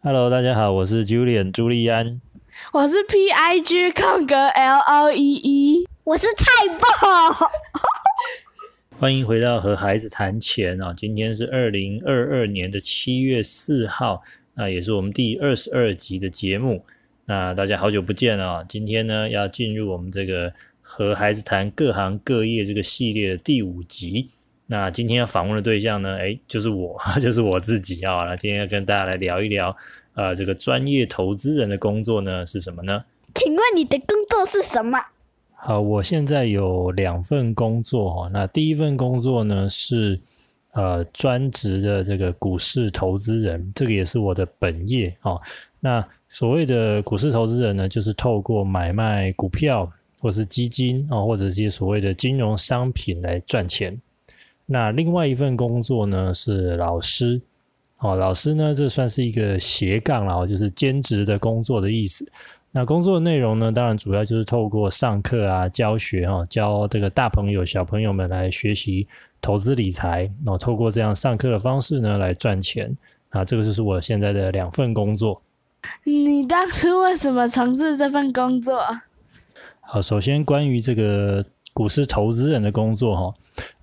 Hello，大家好，我是 Julian 朱利安，我是 P I G 空格 L O E E，我是菜爆。欢迎回到和孩子谈钱啊！今天是二零二二年的七月四号，那也是我们第二十二集的节目。那大家好久不见了啊！今天呢，要进入我们这个和孩子谈各行各业这个系列的第五集。那今天要访问的对象呢？哎，就是我，就是我自己啊。那今天要跟大家来聊一聊，呃，这个专业投资人的工作呢是什么呢？请问你的工作是什么？好，我现在有两份工作哈。那第一份工作呢是呃专职的这个股市投资人，这个也是我的本业哦。那所谓的股市投资人呢，就是透过买卖股票或是基金啊，或者一些所谓的金融商品来赚钱。那另外一份工作呢是老师，哦，老师呢这算是一个斜杠了，就是兼职的工作的意思。那工作的内容呢，当然主要就是透过上课啊、教学哈，教这个大朋友、小朋友们来学习投资理财，哦，透过这样上课的方式呢来赚钱。啊，这个就是我现在的两份工作。你当初为什么从事这份工作？好，首先关于这个。股市投资人的工作，哈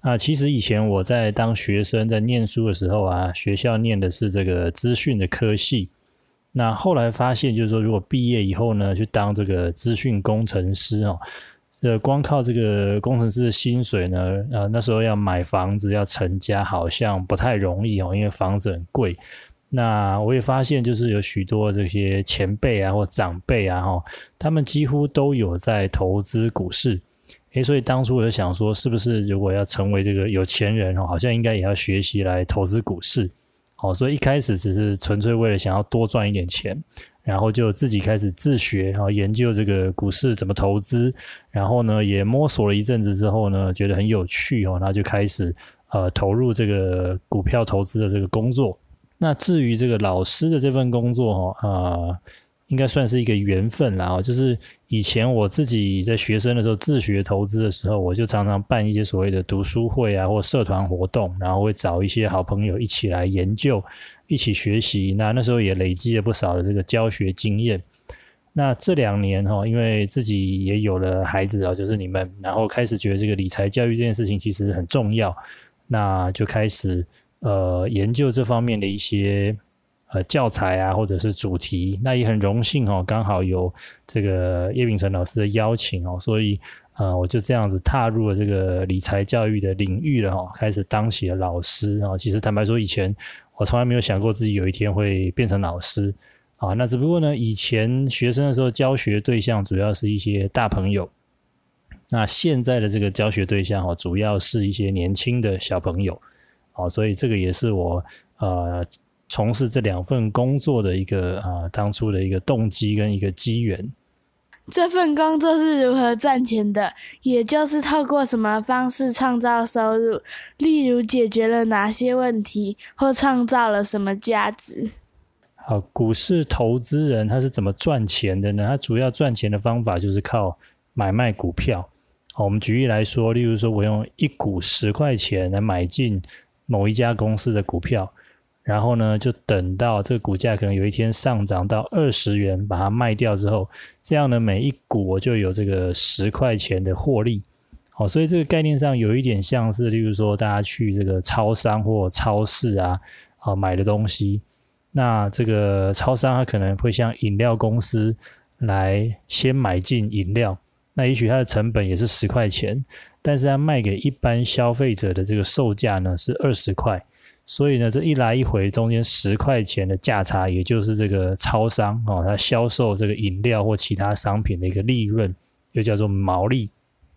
啊，其实以前我在当学生在念书的时候啊，学校念的是这个资讯的科系。那后来发现，就是说，如果毕业以后呢，去当这个资讯工程师哦，这光靠这个工程师的薪水呢，呃，那时候要买房子要成家，好像不太容易哦，因为房子很贵。那我也发现，就是有许多这些前辈啊或长辈啊，哈，他们几乎都有在投资股市。诶，所以当初我就想说，是不是如果要成为这个有钱人哦，好像应该也要学习来投资股市。好，所以一开始只是纯粹为了想要多赚一点钱，然后就自己开始自学，然后研究这个股市怎么投资。然后呢，也摸索了一阵子之后呢，觉得很有趣哦，那就开始呃投入这个股票投资的这个工作。那至于这个老师的这份工作哈，啊。应该算是一个缘分啦，就是以前我自己在学生的时候自学投资的时候，我就常常办一些所谓的读书会啊，或社团活动，然后会找一些好朋友一起来研究，一起学习。那那时候也累积了不少的这个教学经验。那这两年哈，因为自己也有了孩子啊，就是你们，然后开始觉得这个理财教育这件事情其实很重要，那就开始呃研究这方面的一些。呃，教材啊，或者是主题，那也很荣幸哦，刚好有这个叶秉成老师的邀请哦，所以呃，我就这样子踏入了这个理财教育的领域了哈，开始当起了老师啊。其实坦白说，以前我从来没有想过自己有一天会变成老师啊。那只不过呢，以前学生的时候教学对象主要是一些大朋友，那现在的这个教学对象哦，主要是一些年轻的小朋友啊，所以这个也是我呃。从事这两份工作的一个啊，当初的一个动机跟一个机缘。这份工作是如何赚钱的？也就是透过什么方式创造收入？例如解决了哪些问题，或创造了什么价值？好，股市投资人他是怎么赚钱的呢？他主要赚钱的方法就是靠买卖股票。好，我们举例来说，例如说我用一股十块钱来买进某一家公司的股票。然后呢，就等到这个股价可能有一天上涨到二十元，把它卖掉之后，这样呢，每一股我就有这个十块钱的获利。好，所以这个概念上有一点像是，例如说大家去这个超商或超市啊，啊买的东西，那这个超商它可能会向饮料公司来先买进饮料，那也许它的成本也是十块钱，但是它卖给一般消费者的这个售价呢是二十块。所以呢，这一来一回中间十块钱的价差，也就是这个超商哦，它销售这个饮料或其他商品的一个利润，又叫做毛利。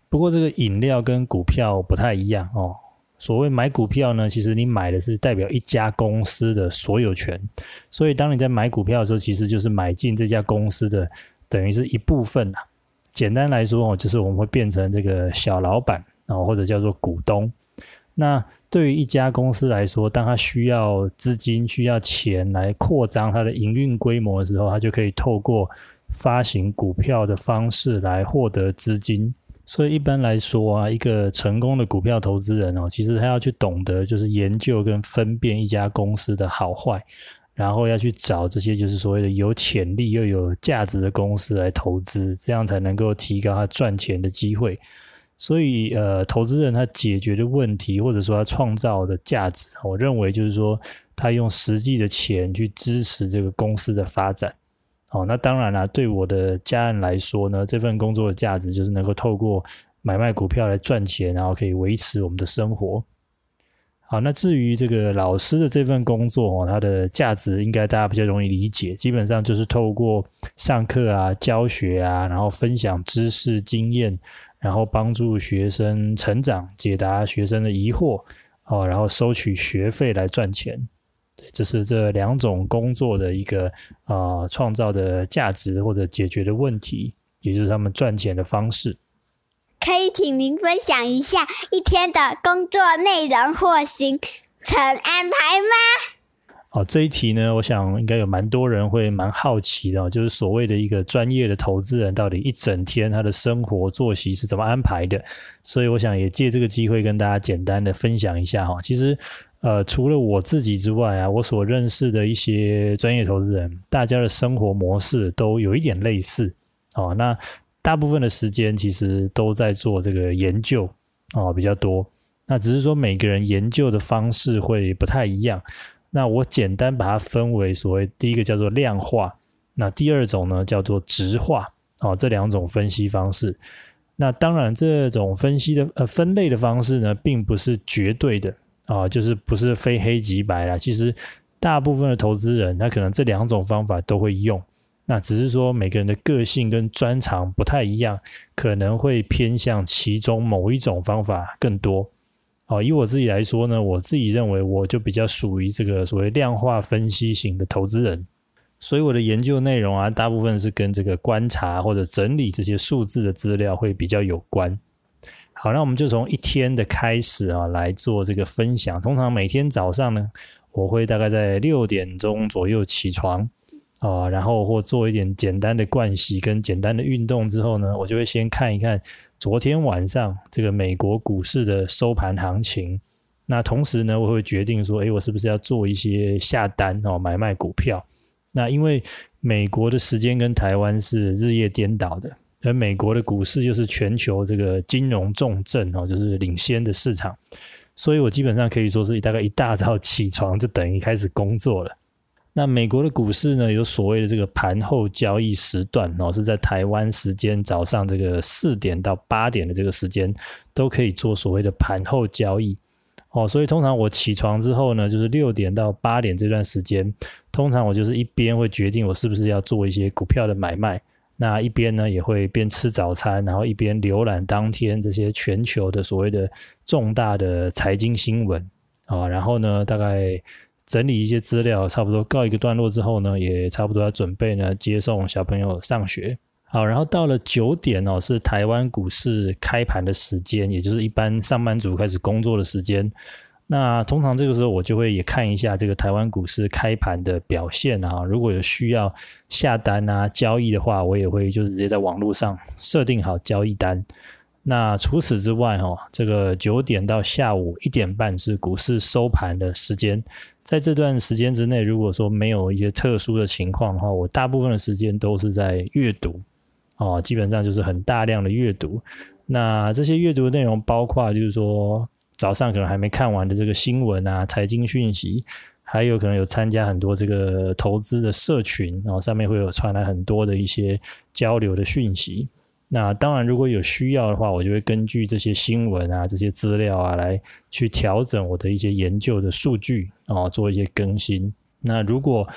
不过这个饮料跟股票不太一样哦。所谓买股票呢，其实你买的是代表一家公司的所有权，所以当你在买股票的时候，其实就是买进这家公司的等于是一部分啊。简单来说哦，就是我们会变成这个小老板啊，或者叫做股东。那对于一家公司来说，当他需要资金、需要钱来扩张它的营运规模的时候，他就可以透过发行股票的方式来获得资金。所以一般来说啊，一个成功的股票投资人哦，其实他要去懂得就是研究跟分辨一家公司的好坏，然后要去找这些就是所谓的有潜力又有价值的公司来投资，这样才能够提高他赚钱的机会。所以，呃，投资人他解决的问题，或者说他创造的价值，我认为就是说，他用实际的钱去支持这个公司的发展。哦，那当然了，对我的家人来说呢，这份工作的价值就是能够透过买卖股票来赚钱，然后可以维持我们的生活。好，那至于这个老师的这份工作哦，它的价值应该大家比较容易理解，基本上就是透过上课啊、教学啊，然后分享知识经验。然后帮助学生成长，解答学生的疑惑，哦，然后收取学费来赚钱，这是这两种工作的一个啊创造的价值或者解决的问题，也就是他们赚钱的方式。可以请您分享一下一天的工作内容或行程安排吗？好，这一题呢，我想应该有蛮多人会蛮好奇的，就是所谓的一个专业的投资人，到底一整天他的生活作息是怎么安排的？所以我想也借这个机会跟大家简单的分享一下哈。其实，呃，除了我自己之外啊，我所认识的一些专业投资人，大家的生活模式都有一点类似哦。那大部分的时间其实都在做这个研究哦比较多，那只是说每个人研究的方式会不太一样。那我简单把它分为所谓第一个叫做量化，那第二种呢叫做直化，哦，这两种分析方式。那当然，这种分析的呃分类的方式呢，并不是绝对的啊，就是不是非黑即白啦。其实大部分的投资人，他可能这两种方法都会用，那只是说每个人的个性跟专长不太一样，可能会偏向其中某一种方法更多。哦，以我自己来说呢，我自己认为我就比较属于这个所谓量化分析型的投资人，所以我的研究内容啊，大部分是跟这个观察或者整理这些数字的资料会比较有关。好，那我们就从一天的开始啊来做这个分享。通常每天早上呢，我会大概在六点钟左右起床啊，然后或做一点简单的盥洗跟简单的运动之后呢，我就会先看一看。昨天晚上这个美国股市的收盘行情，那同时呢，我会决定说，哎，我是不是要做一些下单哦，买卖股票？那因为美国的时间跟台湾是日夜颠倒的，而美国的股市又是全球这个金融重镇哦，就是领先的市场，所以我基本上可以说是大概一大早起床就等于开始工作了。那美国的股市呢，有所谓的这个盘后交易时段哦，是在台湾时间早上这个四点到八点的这个时间，都可以做所谓的盘后交易哦。所以通常我起床之后呢，就是六点到八点这段时间，通常我就是一边会决定我是不是要做一些股票的买卖，那一边呢也会边吃早餐，然后一边浏览当天这些全球的所谓的重大的财经新闻啊，然后呢大概。整理一些资料，差不多告一个段落之后呢，也差不多要准备呢接送小朋友上学。好，然后到了九点哦，是台湾股市开盘的时间，也就是一般上班族开始工作的时间。那通常这个时候我就会也看一下这个台湾股市开盘的表现啊，如果有需要下单啊交易的话，我也会就是直接在网络上设定好交易单。那除此之外，哈，这个九点到下午一点半是股市收盘的时间，在这段时间之内，如果说没有一些特殊的情况的话，我大部分的时间都是在阅读，哦，基本上就是很大量的阅读。那这些阅读的内容包括，就是说早上可能还没看完的这个新闻啊、财经讯息，还有可能有参加很多这个投资的社群，然后上面会有传来很多的一些交流的讯息。那当然，如果有需要的话，我就会根据这些新闻啊、这些资料啊，来去调整我的一些研究的数据啊，做一些更新。那如果，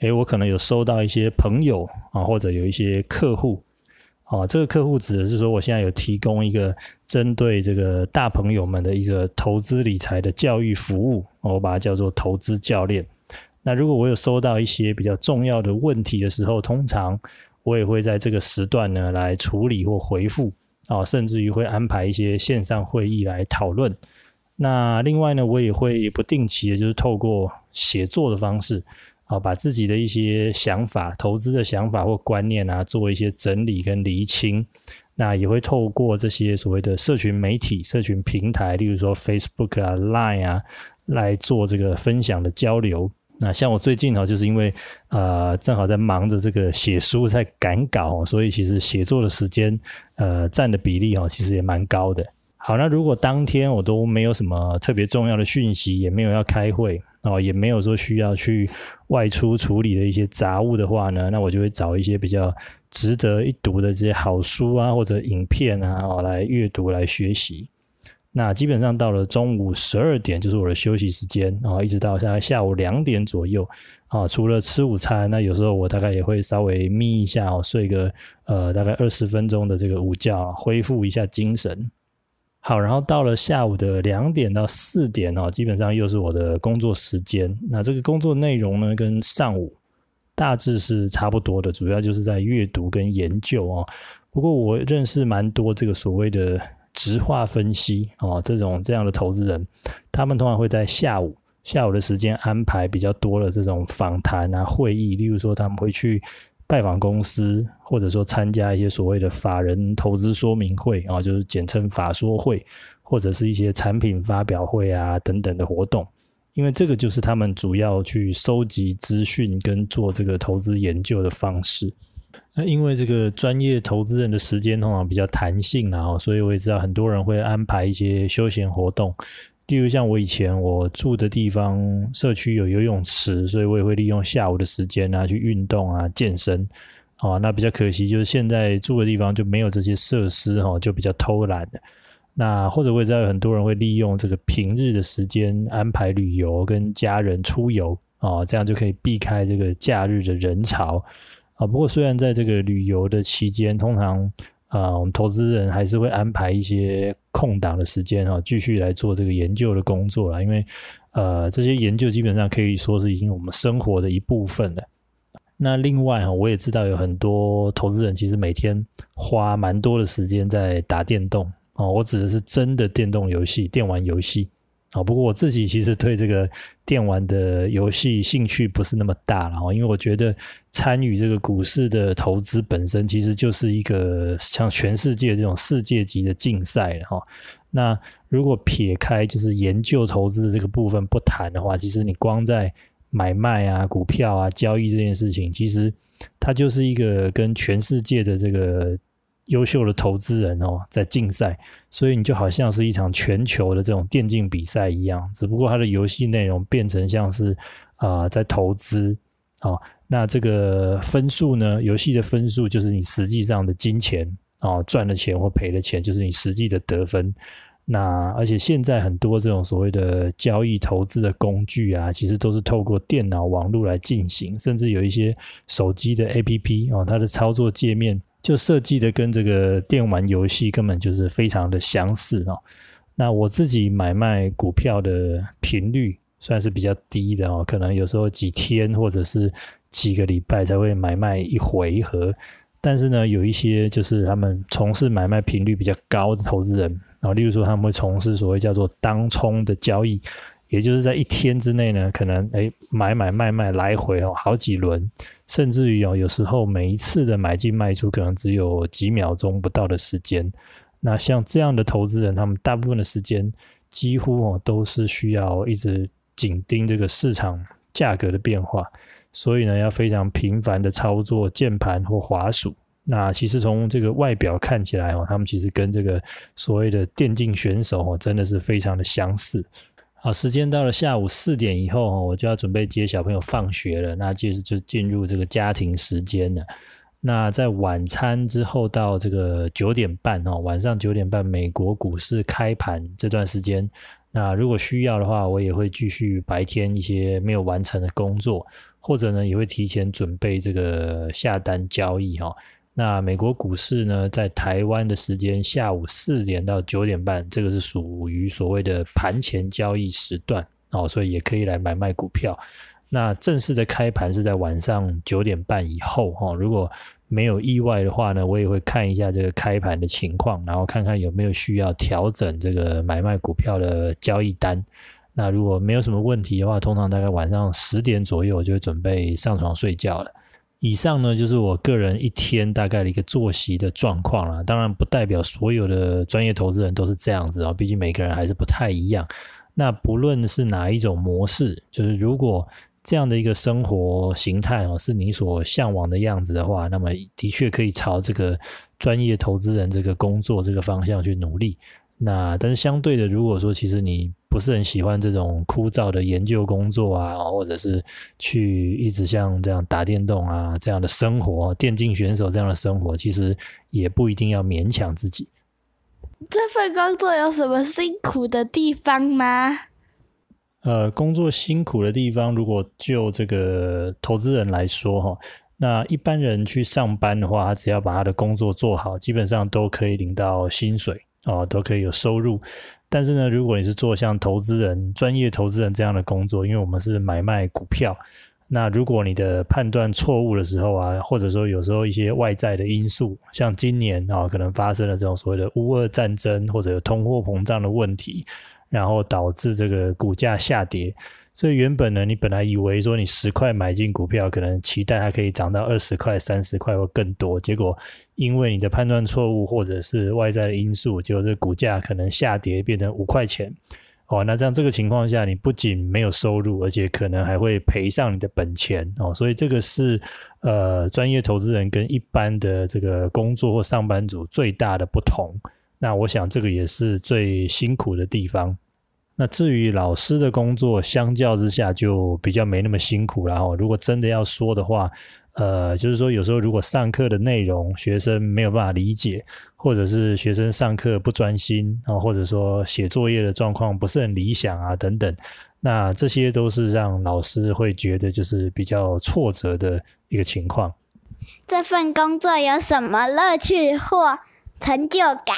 诶，我可能有收到一些朋友啊，或者有一些客户啊，这个客户指的是说，我现在有提供一个针对这个大朋友们的一个投资理财的教育服务，我把它叫做投资教练。那如果我有收到一些比较重要的问题的时候，通常。我也会在这个时段呢来处理或回复啊，甚至于会安排一些线上会议来讨论。那另外呢，我也会不定期的，就是透过写作的方式啊，把自己的一些想法、投资的想法或观念啊，做一些整理跟厘清。那也会透过这些所谓的社群媒体、社群平台，例如说 Facebook 啊、Line 啊，来做这个分享的交流。那像我最近哈，就是因为呃正好在忙着这个写书，在赶稿，所以其实写作的时间呃占的比例哈，其实也蛮高的。好，那如果当天我都没有什么特别重要的讯息，也没有要开会哦，也没有说需要去外出处理的一些杂物的话呢，那我就会找一些比较值得一读的这些好书啊，或者影片啊，哦来阅读来学习。那基本上到了中午十二点就是我的休息时间啊，一直到现在下午两点左右啊，除了吃午餐，那有时候我大概也会稍微眯一下哦，睡个呃大概二十分钟的这个午觉，恢复一下精神。好，然后到了下午的两点到四点哦，基本上又是我的工作时间。那这个工作内容呢，跟上午大致是差不多的，主要就是在阅读跟研究哦。不过我认识蛮多这个所谓的直化分析哦，这种这样的投资人，他们通常会在下午下午的时间安排比较多的这种访谈啊会议，例如说他们会去。拜访公司，或者说参加一些所谓的法人投资说明会啊，就是简称法说会，或者是一些产品发表会啊等等的活动，因为这个就是他们主要去收集资讯跟做这个投资研究的方式。那因为这个专业投资人的时间通常比较弹性然后所以我也知道很多人会安排一些休闲活动。例如像我以前我住的地方社区有游泳池，所以我也会利用下午的时间啊去运动啊健身。哦，那比较可惜就是现在住的地方就没有这些设施哈，就比较偷懒。那或者我也知道有很多人会利用这个平日的时间安排旅游跟家人出游啊，这样就可以避开这个假日的人潮啊。不过虽然在这个旅游的期间，通常啊，我们投资人还是会安排一些空档的时间哈，继续来做这个研究的工作啦。因为呃，这些研究基本上可以说是已经我们生活的一部分了。那另外哈，我也知道有很多投资人其实每天花蛮多的时间在打电动哦，我指的是真的电动游戏、电玩游戏。啊，不过我自己其实对这个电玩的游戏兴趣不是那么大了哈，因为我觉得参与这个股市的投资本身其实就是一个像全世界这种世界级的竞赛哈。那如果撇开就是研究投资的这个部分不谈的话，其实你光在买卖啊、股票啊、交易这件事情，其实它就是一个跟全世界的这个。优秀的投资人哦，在竞赛，所以你就好像是一场全球的这种电竞比赛一样，只不过它的游戏内容变成像是啊在投资哦，那这个分数呢，游戏的分数就是你实际上的金钱哦，赚了钱或赔了钱，就是你实际的得分。那而且现在很多这种所谓的交易投资的工具啊，其实都是透过电脑网络来进行，甚至有一些手机的 APP 哦，它的操作界面。就设计的跟这个电玩游戏根本就是非常的相似哦。那我自己买卖股票的频率算是比较低的哦，可能有时候几天或者是几个礼拜才会买卖一回合。但是呢，有一些就是他们从事买卖频率比较高的投资人啊，例如说他们会从事所谓叫做当冲的交易。也就是在一天之内呢，可能哎买买卖卖来回哦好几轮，甚至于哦有时候每一次的买进卖出可能只有几秒钟不到的时间。那像这样的投资人，他们大部分的时间几乎哦都是需要一直紧盯这个市场价格的变化，所以呢要非常频繁的操作键盘或滑鼠。那其实从这个外表看起来哦，他们其实跟这个所谓的电竞选手哦真的是非常的相似。好，时间到了下午四点以后，我就要准备接小朋友放学了。那就是就进入这个家庭时间了。那在晚餐之后到这个九点半哦，晚上九点半美国股市开盘这段时间，那如果需要的话，我也会继续白天一些没有完成的工作，或者呢也会提前准备这个下单交易哈。那美国股市呢，在台湾的时间下午四点到九点半，这个是属于所谓的盘前交易时段哦，所以也可以来买卖股票。那正式的开盘是在晚上九点半以后哈，如果没有意外的话呢，我也会看一下这个开盘的情况，然后看看有没有需要调整这个买卖股票的交易单。那如果没有什么问题的话，通常大概晚上十点左右，就会准备上床睡觉了。以上呢，就是我个人一天大概的一个作息的状况了。当然，不代表所有的专业投资人都是这样子啊，毕竟每个人还是不太一样。那不论是哪一种模式，就是如果这样的一个生活形态哦，是你所向往的样子的话，那么的确可以朝这个专业投资人这个工作这个方向去努力。那但是相对的，如果说其实你不是很喜欢这种枯燥的研究工作啊，或者是去一直像这样打电动啊这样的生活，电竞选手这样的生活，其实也不一定要勉强自己。这份工作有什么辛苦的地方吗？呃，工作辛苦的地方，如果就这个投资人来说哈，那一般人去上班的话，他只要把他的工作做好，基本上都可以领到薪水哦，都可以有收入。但是呢，如果你是做像投资人、专业投资人这样的工作，因为我们是买卖股票，那如果你的判断错误的时候啊，或者说有时候一些外在的因素，像今年啊，可能发生了这种所谓的乌俄战争或者通货膨胀的问题，然后导致这个股价下跌。所以原本呢，你本来以为说你十块买进股票，可能期待它可以涨到二十块、三十块或更多，结果因为你的判断错误或者是外在的因素，结果这股价可能下跌变成五块钱。哦，那这样这个情况下，你不仅没有收入，而且可能还会赔上你的本钱哦。所以这个是呃专业投资人跟一般的这个工作或上班族最大的不同。那我想这个也是最辛苦的地方。那至于老师的工作，相较之下就比较没那么辛苦了哈。如果真的要说的话，呃，就是说有时候如果上课的内容学生没有办法理解，或者是学生上课不专心啊，或者说写作业的状况不是很理想啊等等，那这些都是让老师会觉得就是比较挫折的一个情况。这份工作有什么乐趣或成就感？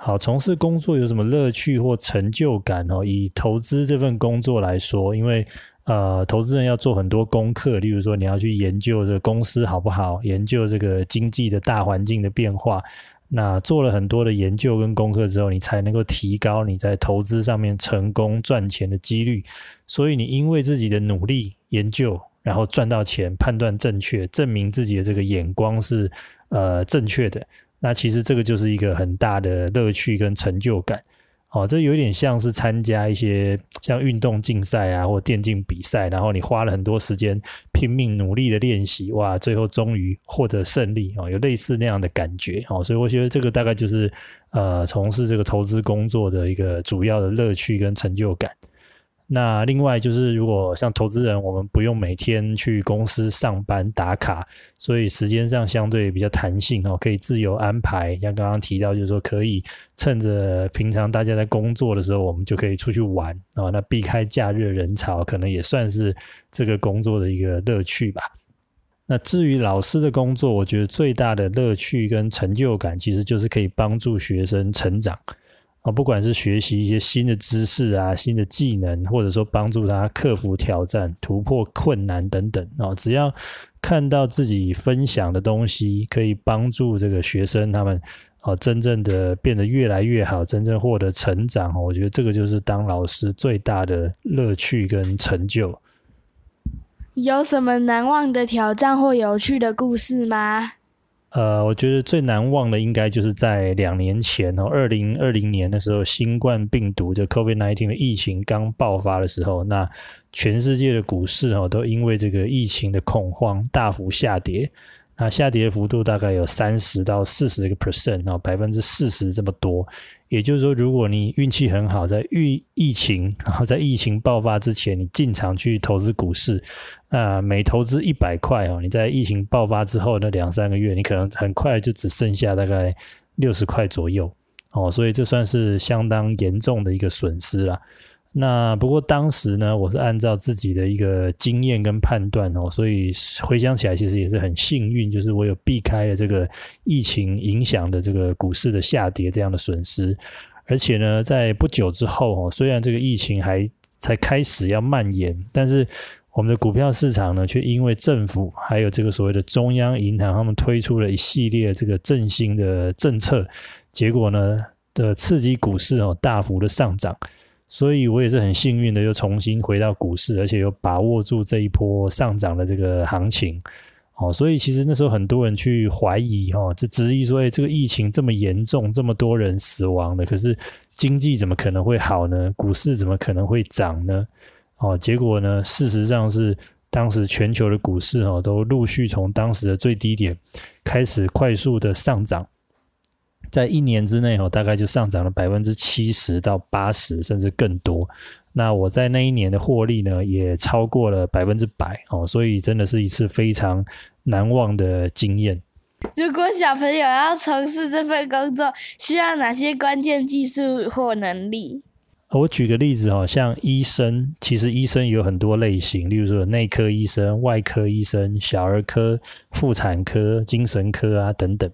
好，从事工作有什么乐趣或成就感哦？以投资这份工作来说，因为呃，投资人要做很多功课，例如说你要去研究这个公司好不好，研究这个经济的大环境的变化。那做了很多的研究跟功课之后，你才能够提高你在投资上面成功赚钱的几率。所以你因为自己的努力研究，然后赚到钱，判断正确，证明自己的这个眼光是呃正确的。那其实这个就是一个很大的乐趣跟成就感，哦，这有点像是参加一些像运动竞赛啊，或电竞比赛，然后你花了很多时间拼命努力的练习，哇，最后终于获得胜利，哦，有类似那样的感觉，哦，所以我觉得这个大概就是呃从事这个投资工作的一个主要的乐趣跟成就感。那另外就是，如果像投资人，我们不用每天去公司上班打卡，所以时间上相对比较弹性哦，可以自由安排。像刚刚提到，就是说可以趁着平常大家在工作的时候，我们就可以出去玩啊。那避开假日人潮，可能也算是这个工作的一个乐趣吧。那至于老师的工作，我觉得最大的乐趣跟成就感，其实就是可以帮助学生成长。不管是学习一些新的知识啊、新的技能，或者说帮助他克服挑战、突破困难等等啊，只要看到自己分享的东西可以帮助这个学生他们啊，真正的变得越来越好，真正获得成长，我觉得这个就是当老师最大的乐趣跟成就。有什么难忘的挑战或有趣的故事吗？呃，我觉得最难忘的应该就是在两年前哦，二零二零年的时候，新冠病毒的 COVID nineteen 的疫情刚爆发的时候，那全世界的股市哦，都因为这个疫情的恐慌大幅下跌，那下跌幅度大概有三十到四十个 percent 哦，百分之四十这么多。也就是说，如果你运气很好，在疫疫情，然后在疫情爆发之前，你进场去投资股市，那每投资一百块哦，你在疫情爆发之后那两三个月，你可能很快就只剩下大概六十块左右哦，所以这算是相当严重的一个损失了。那不过当时呢，我是按照自己的一个经验跟判断哦，所以回想起来其实也是很幸运，就是我有避开了这个疫情影响的这个股市的下跌这样的损失，而且呢，在不久之后哦，虽然这个疫情还才开始要蔓延，但是我们的股票市场呢，却因为政府还有这个所谓的中央银行，他们推出了一系列这个振兴的政策，结果呢的刺激股市哦大幅的上涨。所以我也是很幸运的，又重新回到股市，而且又把握住这一波上涨的这个行情。哦，所以其实那时候很多人去怀疑，哈，这质疑说，哎，这个疫情这么严重，这么多人死亡的，可是经济怎么可能会好呢？股市怎么可能会涨呢？哦，结果呢，事实上是当时全球的股市哦，都陆续从当时的最低点开始快速的上涨，在一年之内哦，大概就上涨了百分之七十到八十，甚至更多。那我在那一年的获利呢，也超过了百分之百哦，所以真的是一次非常难忘的经验。如果小朋友要从事这份工作，需要哪些关键技术或能力？我举个例子哈，像医生，其实医生有很多类型，例如说内科医生、外科医生、小儿科、妇产科、精神科啊等等。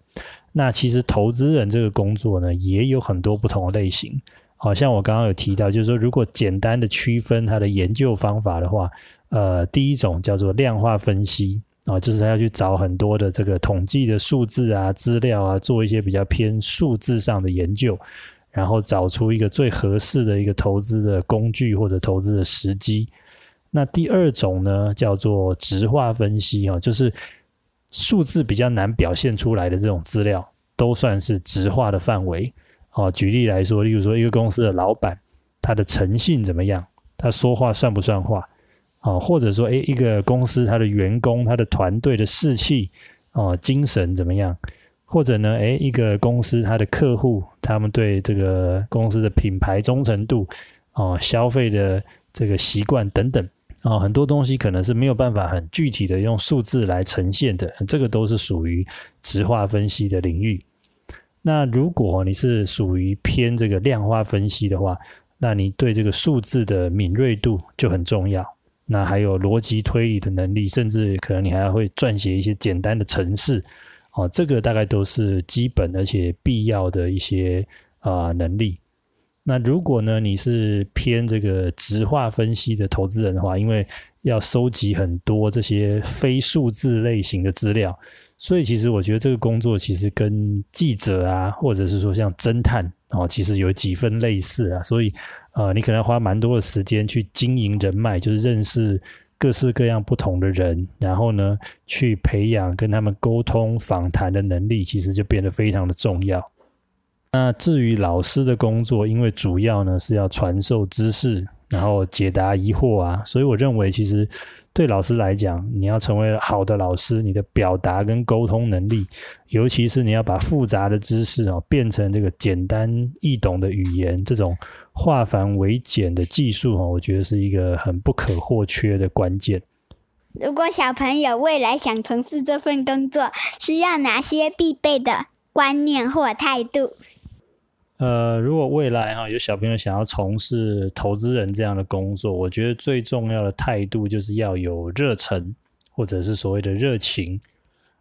那其实投资人这个工作呢，也有很多不同的类型。好像我刚刚有提到，就是说如果简单的区分它的研究方法的话，呃，第一种叫做量化分析啊，就是他要去找很多的这个统计的数字啊、资料啊，做一些比较偏数字上的研究。然后找出一个最合适的一个投资的工具或者投资的时机。那第二种呢，叫做直化分析啊，就是数字比较难表现出来的这种资料，都算是直化的范围。哦，举例来说，例如说一个公司的老板，他的诚信怎么样？他说话算不算话？啊，或者说，诶，一个公司他的员工、他的团队的士气哦，精神怎么样？或者呢，诶，一个公司它的客户，他们对这个公司的品牌忠诚度，哦，消费的这个习惯等等，啊，很多东西可能是没有办法很具体的用数字来呈现的，这个都是属于直化分析的领域。那如果你是属于偏这个量化分析的话，那你对这个数字的敏锐度就很重要。那还有逻辑推理的能力，甚至可能你还会撰写一些简单的程式。哦，这个大概都是基本而且必要的一些啊能力。那如果呢，你是偏这个直化分析的投资人的话，因为要收集很多这些非数字类型的资料，所以其实我觉得这个工作其实跟记者啊，或者是说像侦探哦，其实有几分类似啊。所以呃，你可能花蛮多的时间去经营人脉，就是认识。各式各样不同的人，然后呢，去培养跟他们沟通、访谈的能力，其实就变得非常的重要。那至于老师的工作，因为主要呢是要传授知识，然后解答疑惑啊，所以我认为其实。对老师来讲，你要成为好的老师，你的表达跟沟通能力，尤其是你要把复杂的知识哦变成这个简单易懂的语言，这种化繁为简的技术哦，我觉得是一个很不可或缺的关键。如果小朋友未来想从事这份工作，需要哪些必备的观念或态度？呃，如果未来哈有小朋友想要从事投资人这样的工作，我觉得最重要的态度就是要有热忱，或者是所谓的热情。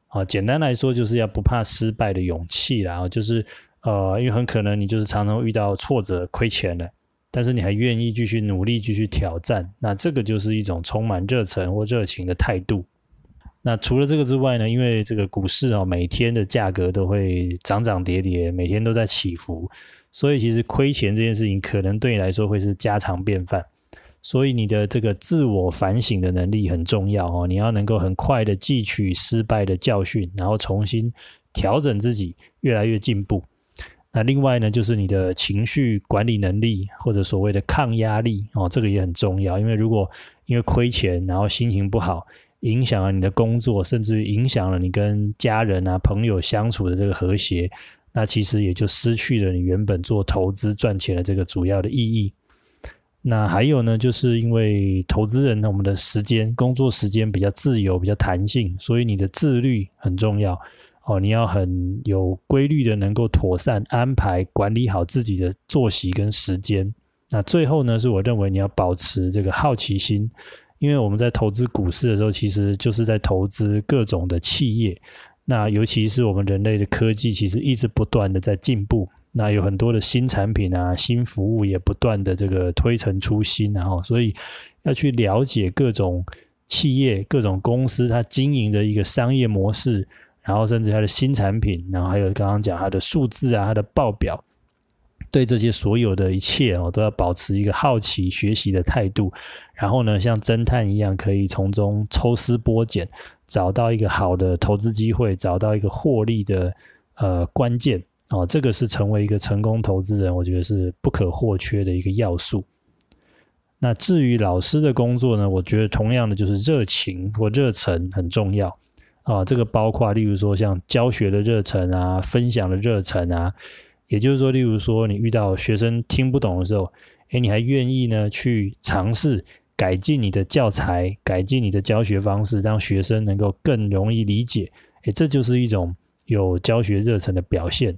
啊，简单来说就是要不怕失败的勇气然后就是呃，因为很可能你就是常常遇到挫折、亏钱了，但是你还愿意继续努力、继续挑战，那这个就是一种充满热忱或热情的态度。那除了这个之外呢？因为这个股市啊，每天的价格都会涨涨跌跌，每天都在起伏，所以其实亏钱这件事情可能对你来说会是家常便饭。所以你的这个自我反省的能力很重要哦，你要能够很快的汲取失败的教训，然后重新调整自己，越来越进步。那另外呢，就是你的情绪管理能力或者所谓的抗压力哦，这个也很重要。因为如果因为亏钱，然后心情不好。影响了你的工作，甚至于影响了你跟家人啊、朋友相处的这个和谐，那其实也就失去了你原本做投资赚钱的这个主要的意义。那还有呢，就是因为投资人呢，我们的时间、工作时间比较自由、比较弹性，所以你的自律很重要哦。你要很有规律的，能够妥善安排管理好自己的作息跟时间。那最后呢，是我认为你要保持这个好奇心。因为我们在投资股市的时候，其实就是在投资各种的企业。那尤其是我们人类的科技，其实一直不断的在进步。那有很多的新产品啊、新服务也不断的这个推陈出新，然后所以要去了解各种企业、各种公司它经营的一个商业模式，然后甚至它的新产品，然后还有刚刚讲它的数字啊、它的报表。对这些所有的一切哦，都要保持一个好奇学习的态度。然后呢，像侦探一样，可以从中抽丝剥茧，找到一个好的投资机会，找到一个获利的呃关键哦。这个是成为一个成功投资人，我觉得是不可或缺的一个要素。那至于老师的工作呢，我觉得同样的就是热情或热忱很重要啊。这个包括例如说像教学的热忱啊，分享的热忱啊，也就是说，例如说你遇到学生听不懂的时候，诶，你还愿意呢去尝试改进你的教材，改进你的教学方式，让学生能够更容易理解。诶，这就是一种有教学热忱的表现。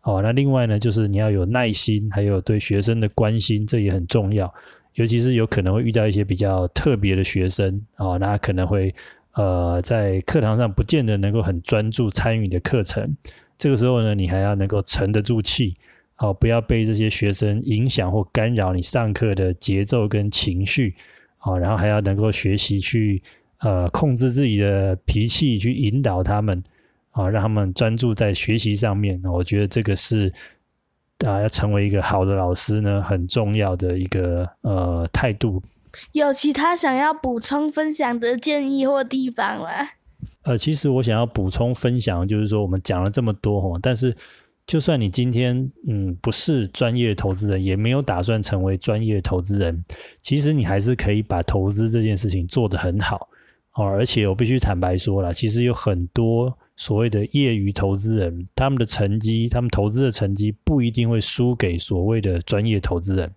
哦，那另外呢，就是你要有耐心，还有对学生的关心，这也很重要。尤其是有可能会遇到一些比较特别的学生啊，那可能会呃在课堂上不见得能够很专注参与你的课程。这个时候呢，你还要能够沉得住气，哦，不要被这些学生影响或干扰你上课的节奏跟情绪，哦，然后还要能够学习去呃控制自己的脾气，去引导他们，啊，让他们专注在学习上面。我觉得这个是。啊，要成为一个好的老师呢，很重要的一个呃态度。有其他想要补充分享的建议或地方吗？呃，其实我想要补充分享，就是说我们讲了这么多哈，但是就算你今天嗯不是专业投资人，也没有打算成为专业投资人，其实你还是可以把投资这件事情做得很好哦。而且我必须坦白说了，其实有很多。所谓的业余投资人，他们的成绩，他们投资的成绩不一定会输给所谓的专业投资人。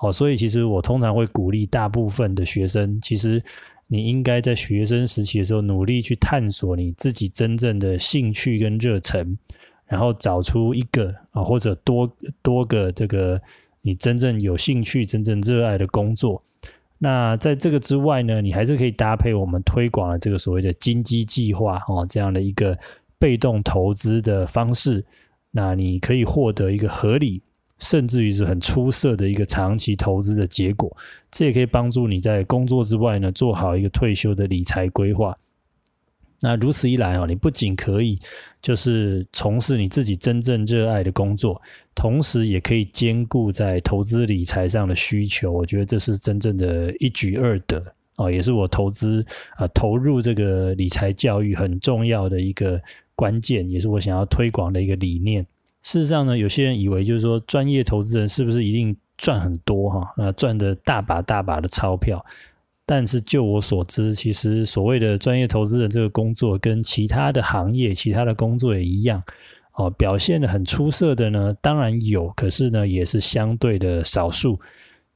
哦，所以其实我通常会鼓励大部分的学生，其实你应该在学生时期的时候努力去探索你自己真正的兴趣跟热忱，然后找出一个啊或者多多个这个你真正有兴趣、真正热爱的工作。那在这个之外呢，你还是可以搭配我们推广的这个所谓的金鸡计划哦，这样的一个被动投资的方式。那你可以获得一个合理，甚至于是很出色的一个长期投资的结果。这也可以帮助你在工作之外呢，做好一个退休的理财规划。那如此一来哦，你不仅可以就是从事你自己真正热爱的工作，同时也可以兼顾在投资理财上的需求。我觉得这是真正的一举二得哦，也是我投资啊投入这个理财教育很重要的一个关键，也是我想要推广的一个理念。事实上呢，有些人以为就是说专业投资人是不是一定赚很多哈？那，赚的大把大把的钞票。但是就我所知，其实所谓的专业投资人这个工作，跟其他的行业、其他的工作也一样，哦，表现的很出色的呢，当然有，可是呢，也是相对的少数。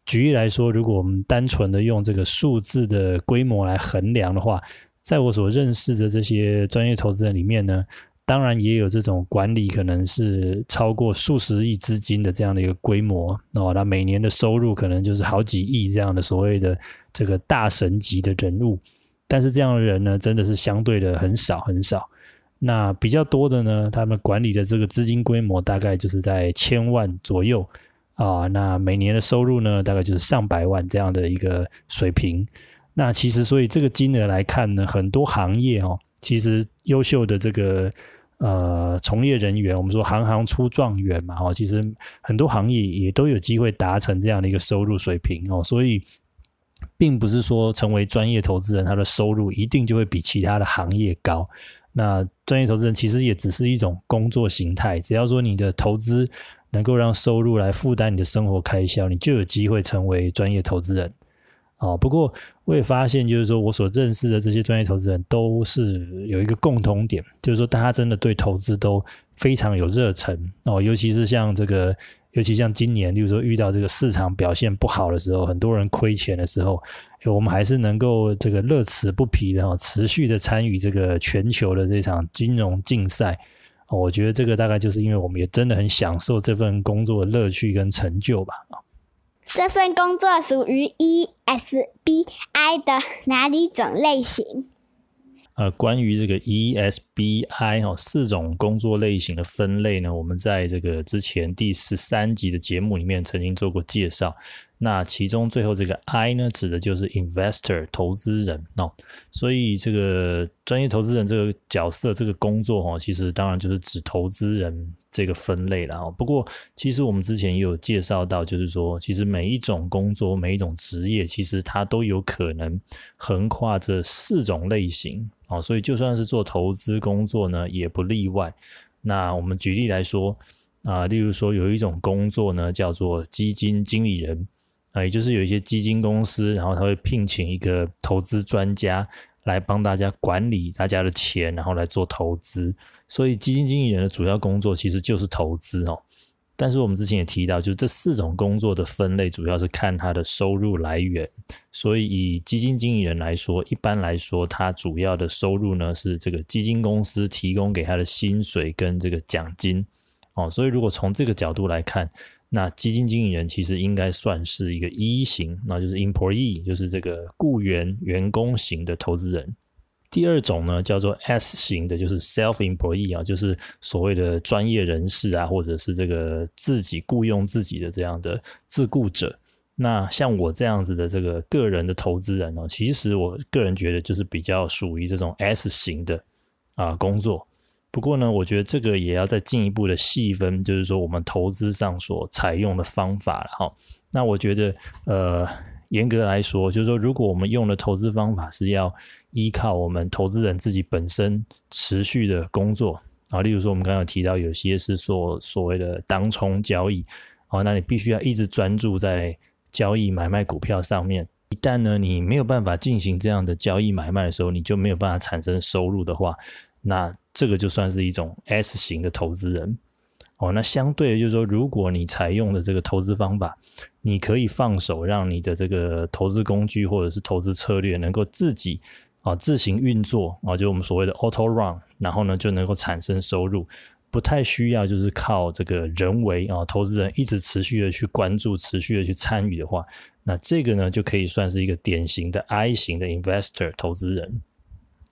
举例来说，如果我们单纯的用这个数字的规模来衡量的话，在我所认识的这些专业投资人里面呢。当然也有这种管理，可能是超过数十亿资金的这样的一个规模哦，那每年的收入可能就是好几亿这样的所谓的这个大神级的人物。但是这样的人呢，真的是相对的很少很少。那比较多的呢，他们管理的这个资金规模大概就是在千万左右啊，那每年的收入呢，大概就是上百万这样的一个水平。那其实所以这个金额来看呢，很多行业哦，其实优秀的这个。呃，从业人员，我们说行行出状元嘛，哦，其实很多行业也都有机会达成这样的一个收入水平哦，所以并不是说成为专业投资人，他的收入一定就会比其他的行业高。那专业投资人其实也只是一种工作形态，只要说你的投资能够让收入来负担你的生活开销，你就有机会成为专业投资人。哦，不过我也发现，就是说我所认识的这些专业投资人都是有一个共同点，就是说大家真的对投资都非常有热忱哦。尤其是像这个，尤其像今年，例如说遇到这个市场表现不好的时候，很多人亏钱的时候，我们还是能够这个乐此不疲的哦，持续的参与这个全球的这场金融竞赛。哦，我觉得这个大概就是因为我们也真的很享受这份工作的乐趣跟成就吧。这份工作属于 ESBI 的哪里种类型？呃，关于这个 ESBI 哦，四种工作类型的分类呢，我们在这个之前第十三集的节目里面曾经做过介绍。那其中最后这个 I 呢，指的就是 investor 投资人哦，所以这个专业投资人这个角色，这个工作哈，其实当然就是指投资人这个分类了哈。不过，其实我们之前也有介绍到，就是说，其实每一种工作、每一种职业，其实它都有可能横跨这四种类型哦。所以，就算是做投资工作呢，也不例外。那我们举例来说啊，例如说有一种工作呢，叫做基金经理人。啊，也就是有一些基金公司，然后他会聘请一个投资专家来帮大家管理大家的钱，然后来做投资。所以基金经理人的主要工作其实就是投资哦。但是我们之前也提到，就是这四种工作的分类主要是看他的收入来源。所以以基金经理人来说，一般来说，他主要的收入呢是这个基金公司提供给他的薪水跟这个奖金哦。所以如果从这个角度来看，那基金经理人其实应该算是一个一型，那就是 employee，就是这个雇员、员工型的投资人。第二种呢，叫做 S 型的，就是 self-employee 啊，就是所谓的专业人士啊，或者是这个自己雇佣自己的这样的自雇者。那像我这样子的这个个人的投资人呢，其实我个人觉得就是比较属于这种 S 型的啊工作。不过呢，我觉得这个也要再进一步的细分，就是说我们投资上所采用的方法了哈。那我觉得呃。严格来说，就是说，如果我们用的投资方法是要依靠我们投资人自己本身持续的工作啊，例如说我们刚刚提到有些是做所谓的当冲交易啊，那你必须要一直专注在交易买卖股票上面。一旦呢你没有办法进行这样的交易买卖的时候，你就没有办法产生收入的话，那这个就算是一种 S 型的投资人。哦，那相对的就是说，如果你采用的这个投资方法，你可以放手让你的这个投资工具或者是投资策略能够自己啊自行运作啊，就我们所谓的 auto run，然后呢就能够产生收入，不太需要就是靠这个人为啊投资人一直持续的去关注、持续的去参与的话，那这个呢就可以算是一个典型的 I 型的 investor 投资人。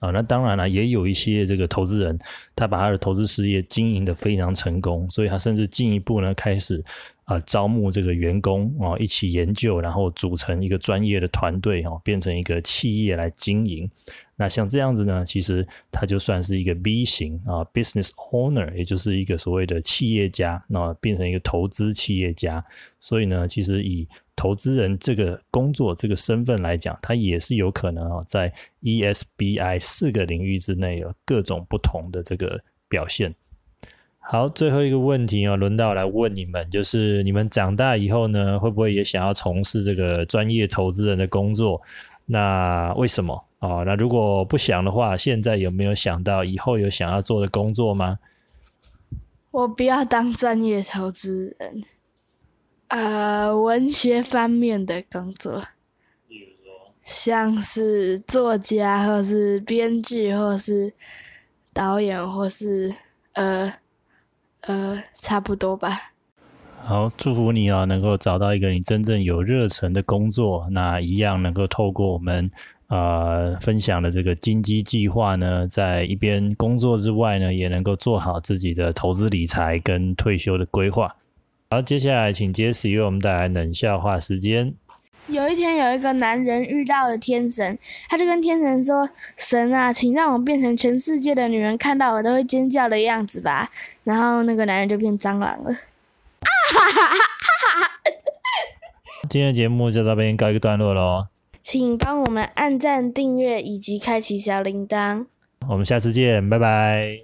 啊，那当然了，也有一些这个投资人，他把他的投资事业经营的非常成功，所以他甚至进一步呢开始啊招募这个员工啊一起研究，然后组成一个专业的团队啊，变成一个企业来经营。那像这样子呢，其实他就算是一个 B 型啊，business owner，也就是一个所谓的企业家，那变成一个投资企业家。所以呢，其实以投资人这个工作这个身份来讲，他也是有可能啊，在 ESBI 四个领域之内有各种不同的这个表现。好，最后一个问题啊，轮到来问你们，就是你们长大以后呢，会不会也想要从事这个专业投资人的工作？那为什么？哦，那如果不想的话，现在有没有想到以后有想要做的工作吗？我不要当专业投资人，呃，文学方面的工作，比如说，像是作家，或是编剧，或是导演，或是呃呃，差不多吧。好，祝福你啊，能够找到一个你真正有热忱的工作，那一样能够透过我们。呃，分享的这个金鸡计划呢，在一边工作之外呢，也能够做好自己的投资理财跟退休的规划。好，接下来请杰斯为我们带来冷笑话时间。有一天，有一个男人遇到了天神，他就跟天神说：“神啊，请让我变成全世界的女人看到我都会尖叫的样子吧。”然后那个男人就变蟑螂了。啊哈哈哈哈哈！今天的节目就到这边告一个段落喽。请帮我们按赞、订阅以及开启小铃铛。我们下次见，拜拜。